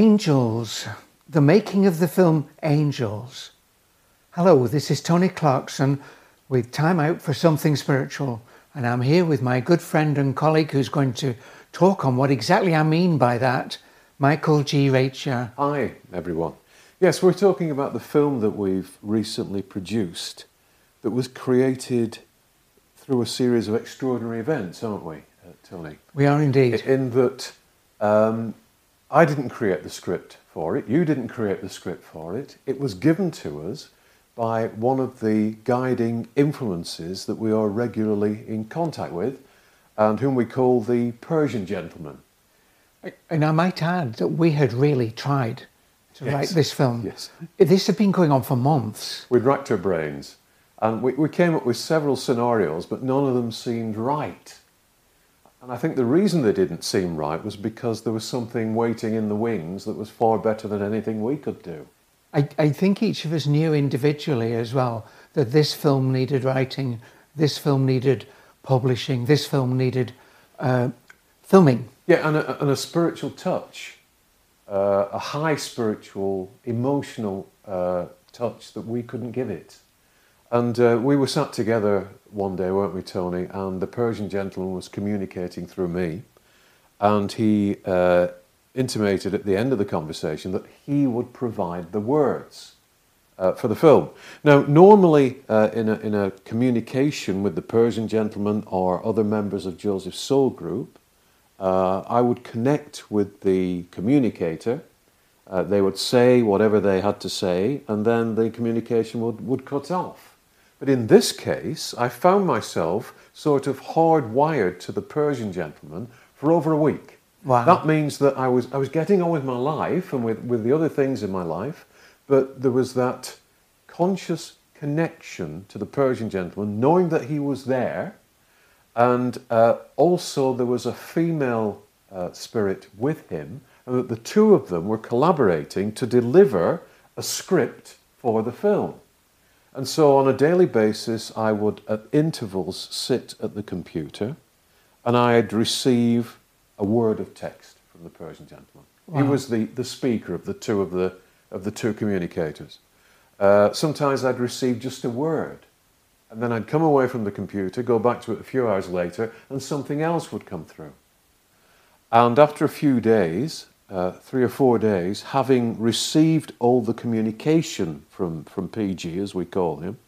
Angels, the making of the film Angels. Hello, this is Tony Clarkson with Time Out for Something Spiritual, and I'm here with my good friend and colleague who's going to talk on what exactly I mean by that, Michael G. Reccia. Hi, everyone. Yes, we're talking about the film that we've recently produced that was created through a series of extraordinary events, aren't we, uh, Tony? We are indeed. In that um, I didn't create the script for it, you didn't create the script for it, it was given to us by one of the guiding influences that we are regularly in contact with and whom we call the Persian gentleman. Uh, and I might add that we had really tried to Yes. write this film. Yes. This had been going on for months. We'd racked our brains and we, we came up with several scenarios, but none of them seemed right. And I think the reason they didn't seem right was because there was something waiting in the wings that was far better than anything we could do. I, I think each of us knew individually as well that this film needed writing, this film needed publishing, this film needed uh, filming. Yeah, and a, and a spiritual touch, uh, a high spiritual, emotional uh, touch that we couldn't give it. And uh, we were sat together one day, weren't we, Tony? And the Persian gentleman was communicating through me, and he uh, intimated at the end of the conversation that he would provide the words. Uh, for the film. Now, normally uh, in, a, in a communication with the Persian gentleman or other members of Joseph's Soul Group, uh, I would connect with the communicator. Uh, they would say whatever they had to say, and then the communication would, would cut off. But in this case, I found myself sort of hardwired to the Persian gentleman for over a week. Wow. That means that I was, I was getting on with my life and with, with the other things in my life, but there was that conscious connection to the Persian gentleman, knowing that he was there, and uh, also there was a female uh, spirit with him, and that the two of them were collaborating to deliver a script for the film. And so on a daily basis, I would at intervals sit at the computer and I'd receive a word of text from the Persian gentleman. He was the, the speaker of the two of the, of the two communicators. Uh, sometimes I'd receive just a word, and then I'd come away from the computer, go back to it a few hours later, and something else would come through. And after a few days, uh, three or four days, having received all the communication from, from PG, as we call him,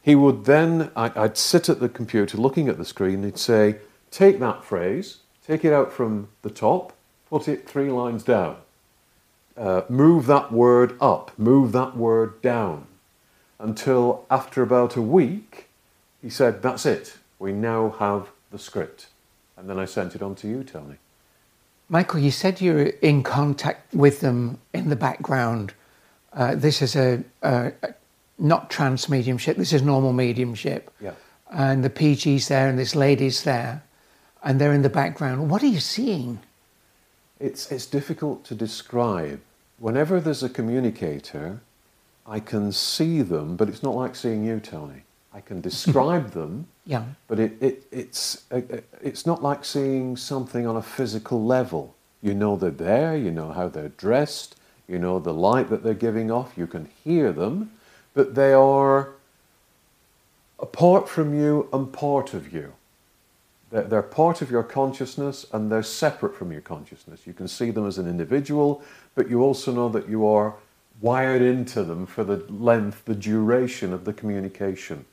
he would then, I, I'd sit at the computer looking at the screen, he'd say, Take that phrase, take it out from the top, put it three lines down. Uh, move that word up, move that word down. Until after about a week, he said, That's it, we now have the script. And then I sent it on to you, Tony. Michael, you said you're in contact with them in the background. Uh, this is a, a, a not trans mediumship. This is normal mediumship. Yeah. And the PG's there, and this lady's there, and they're in the background. What are you seeing? It's, it's difficult to describe. Whenever there's a communicator, I can see them, but it's not like seeing you, Tony. I can describe them, Yeah. but it, it, it's, uh, uh, it's not like seeing something on a physical level. You know they're there, you know how they're dressed, you know the light that they're giving off, you can hear them, but they are apart from you and part of you. They're, they're part of your consciousness and they're separate from your consciousness. You can see them as an individual, but you also know that you are wired into them for the length, the duration of the communication.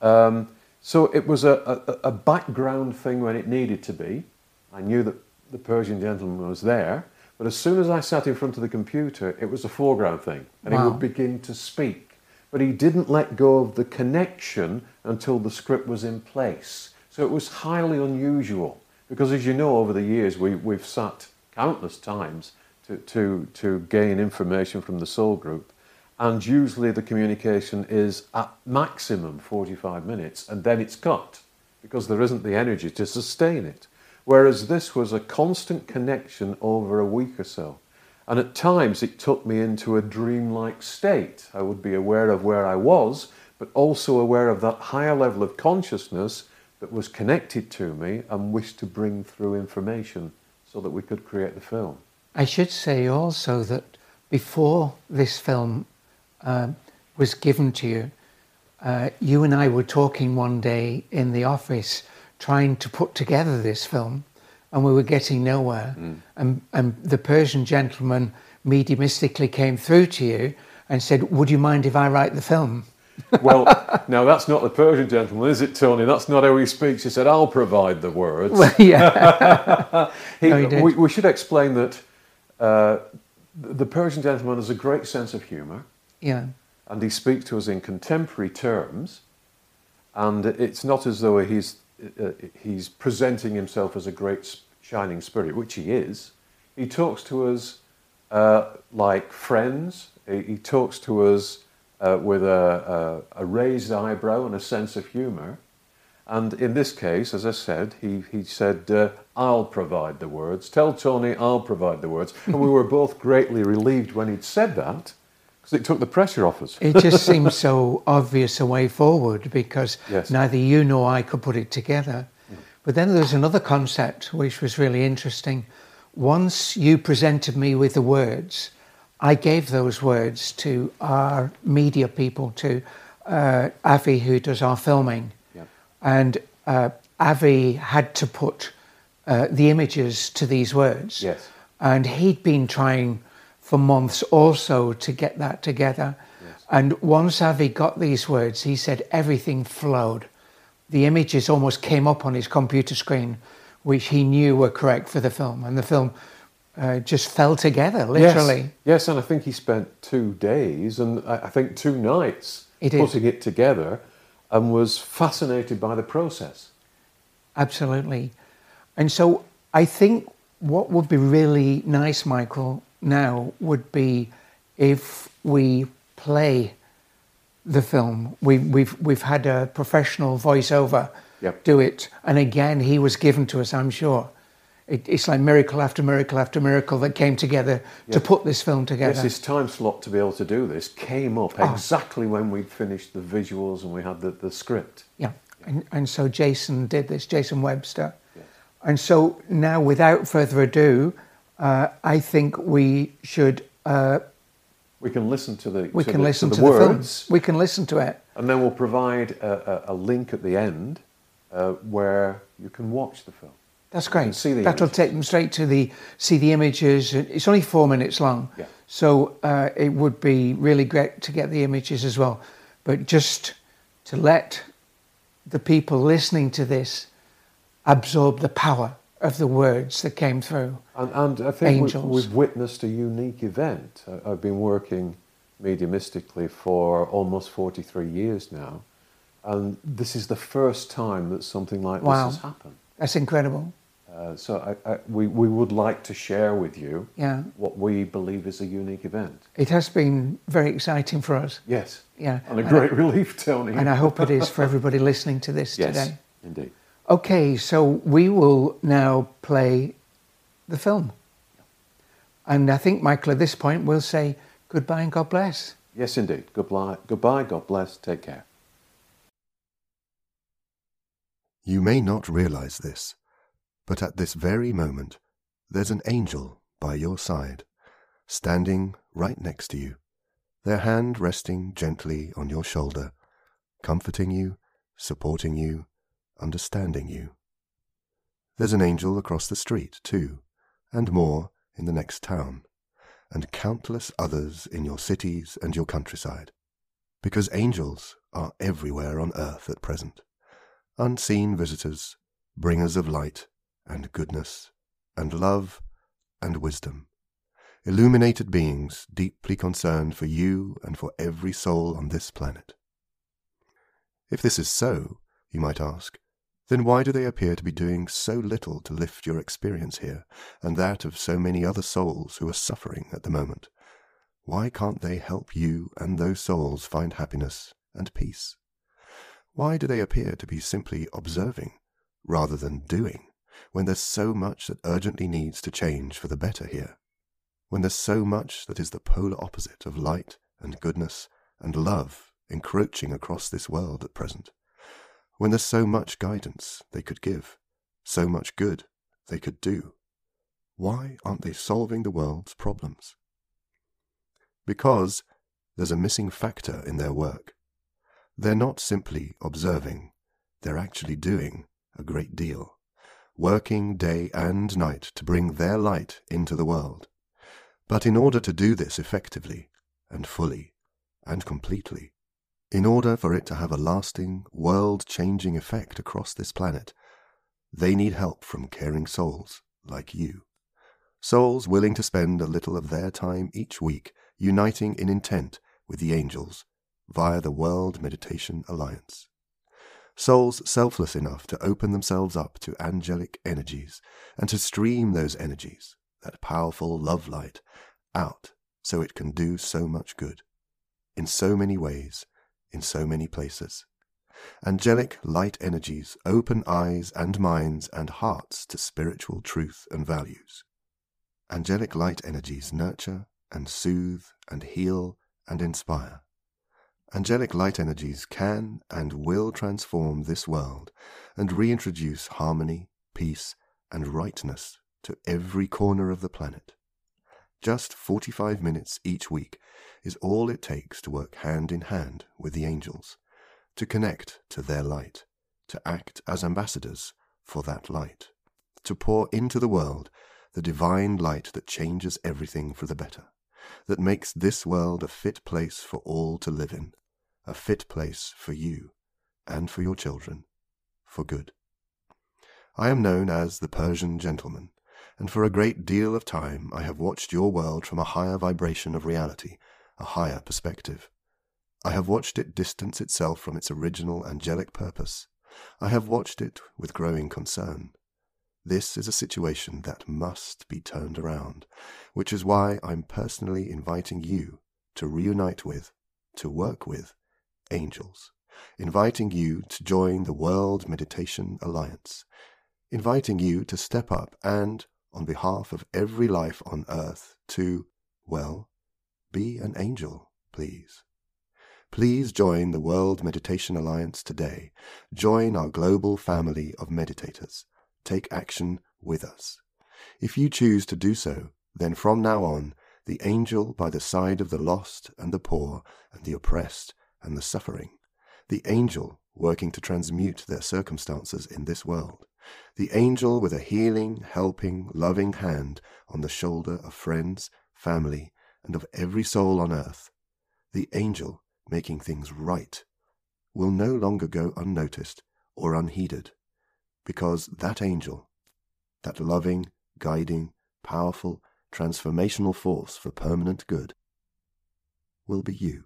Um, so it was a, a, a background thing when it needed to be. I knew that the Persian gentleman was there, but as soon as I sat in front of the computer, it was a foreground thing, and he would begin to speak. But he didn't let go of the connection until the script was in place. So it was highly unusual, because as you know, over the years, we, we've sat countless times to, to, to gain information from the soul group. And usually the communication is at maximum 45 minutes and then it's cut because there isn't the energy to sustain it. Whereas this was a constant connection over a week or so. And at times it took me into a dreamlike state. I would be aware of where I was, but also aware of that higher level of consciousness that was connected to me and wished to bring through information so that we could create the film. I should say also that before this film uh, was given to you, uh, you and I were talking one day in the office trying to put together this film, and we were getting nowhere. Mm. And, and the Persian gentleman mediumistically came through to you and said, Would you mind if I write the film? well, now that's not the Persian gentleman, is it, Tony? That's not how he speaks. He said, I'll provide the words. Well, yeah. he, no, he we, we, should explain that uh, the Persian gentleman has a great sense of humour. Yeah. And he speaks to us in contemporary terms. And it's not as though he's, uh, he's presenting himself as a great shining spirit, which he is. He talks to us uh, like friends. He, talks to us uh, with a, a, a, raised eyebrow and a sense of humour. And in this case, as I said, he, he said, uh, I'll provide the words. Tell Tony I'll provide the words. And we were both greatly relieved when he'd said that because it took the pressure off us. it just seemed so obvious a way forward because yes. neither you nor I could put it together. Mm. But then there was another concept which was really interesting. Once you presented me with the words, I gave those words to our media people, to uh, Avi, who does our filming. Yep. And uh, Avi had to put uh, the images to these words. Yes. And he'd been trying for months also to get that together. Yes. And once Avi got these words, he said everything flowed. The images almost came up on his computer screen, which he knew were correct for the film. And the film uh, just fell together, literally. Yes. yes, and I think he spent two days and I think two nights putting it together and was fascinated by the process. Absolutely. And so I think what would be really nice, Michael, now would be if we play the film. We, we've, we've had a professional voiceover yep. do it. And again, he was given to us, I'm sure it, it's like miracle after miracle after miracle that came together yeah. to put this film together. Yes, this time slot to be able to do this came up oh. exactly when we finished the visuals and we had the, the script. Yeah. yeah. And, and so Jason did this, Jason Webster. Yes. And so now, without further ado, uh, I think we should. Uh, we can listen to the. We to can the, listen to the, to the words. We can listen to it. And then we'll provide a, a, a link at the end uh, where you can watch the film. That's great. See the That'll images. take them straight to the see the images. It's only four minutes long, yeah. so uh, it would be really great to get the images as well. But just to let the people listening to this absorb the power of the words that came through. And, and I think Angels. we've witnessed a unique event. I've been working mediumistically for almost 43 years now, and this is the first time that something like wow. this has happened. That's incredible. Uh, so I, I, we, we would like to share with you yeah. what we believe is a unique event. It has been very exciting for us. Yes. Yeah. And a great and relief, Tony. And I hope it is for everybody listening to this yes, today. indeed. Okay, so we will now play the film. And I think, Michael, at this point, we'll say goodbye and God bless. Yes, indeed. Goodbye, goodbye God bless. Take care. You may not realize this, but at this very moment, there's an angel by your side, standing right next to you, their hand resting gently on your shoulder, comforting you, supporting you, understanding you. There's an angel across the street, too, and more in the next town, and countless others in your cities and your countryside, because angels are everywhere on earth at present unseen visitors, bringers of light and goodness and love and wisdom, illuminated beings deeply concerned for you and for every soul on this planet. If this is so, you might ask, then why do they appear to be doing so little to lift your experience here and that of so many other souls who are suffering at the moment? Why can't they help you and those souls find happiness and peace? Why do they appear to be simply observing rather than doing when there's so much that urgently needs to change for the better here? When there's so much that is the polar opposite of light and goodness and love encroaching across this world at present? When there's so much guidance they could give, so much good they could do? why aren't they solving the world's problems? Because there's a missing factor in their work. They're not simply observing, they're actually doing a great deal, working day and night to bring their light into the world. But in order to do this effectively and fully and completely, in order for it to have a lasting, world changing effect across this planet, they need help from caring souls like you. Souls willing to spend a little of their time each week uniting in intent with the angels via the World Meditation Alliance. Souls selfless enough to open themselves up to angelic energies and to stream those energies, that powerful love light, out so it can do so much good, in so many ways, in so many places. Angelic light energies open eyes and minds and hearts to spiritual truth and values. Angelic light energies nurture and soothe and heal and inspire. Angelic light energies can and will transform this world and reintroduce harmony, peace, and rightness to every corner of the planet. Just 45 minutes each week is all it takes to work hand in hand with the angels, to connect to their light, to act as ambassadors for that light, to pour into the world the divine light that changes everything for the better that makes this world a fit place for all to live in, a fit place for you and for your children, for good. I am known as the Persian gentleman, and for a great deal of time I have watched your world from a higher vibration of reality, a higher perspective. I have watched it distance itself from its original angelic purpose. I have watched it with growing concern. This is a situation that must be turned around, which is why I'm personally inviting you to reunite with, to work with, angels, inviting you to join the World Meditation Alliance, inviting you to step up and, on behalf of every life on earth, to, well, be an angel, please. Please join the World Meditation Alliance today. Join our global family of meditators take action with us. If you choose to do so, then from now on, the angel by the side of the lost and the poor and the oppressed and the suffering, the angel working to transmute their circumstances in this world, the angel with a healing, helping, loving hand on the shoulder of friends, family, and of every soul on earth, the angel making things right, will no longer go unnoticed or unheeded because that angel, that loving, guiding, powerful, transformational force for permanent good, will be you.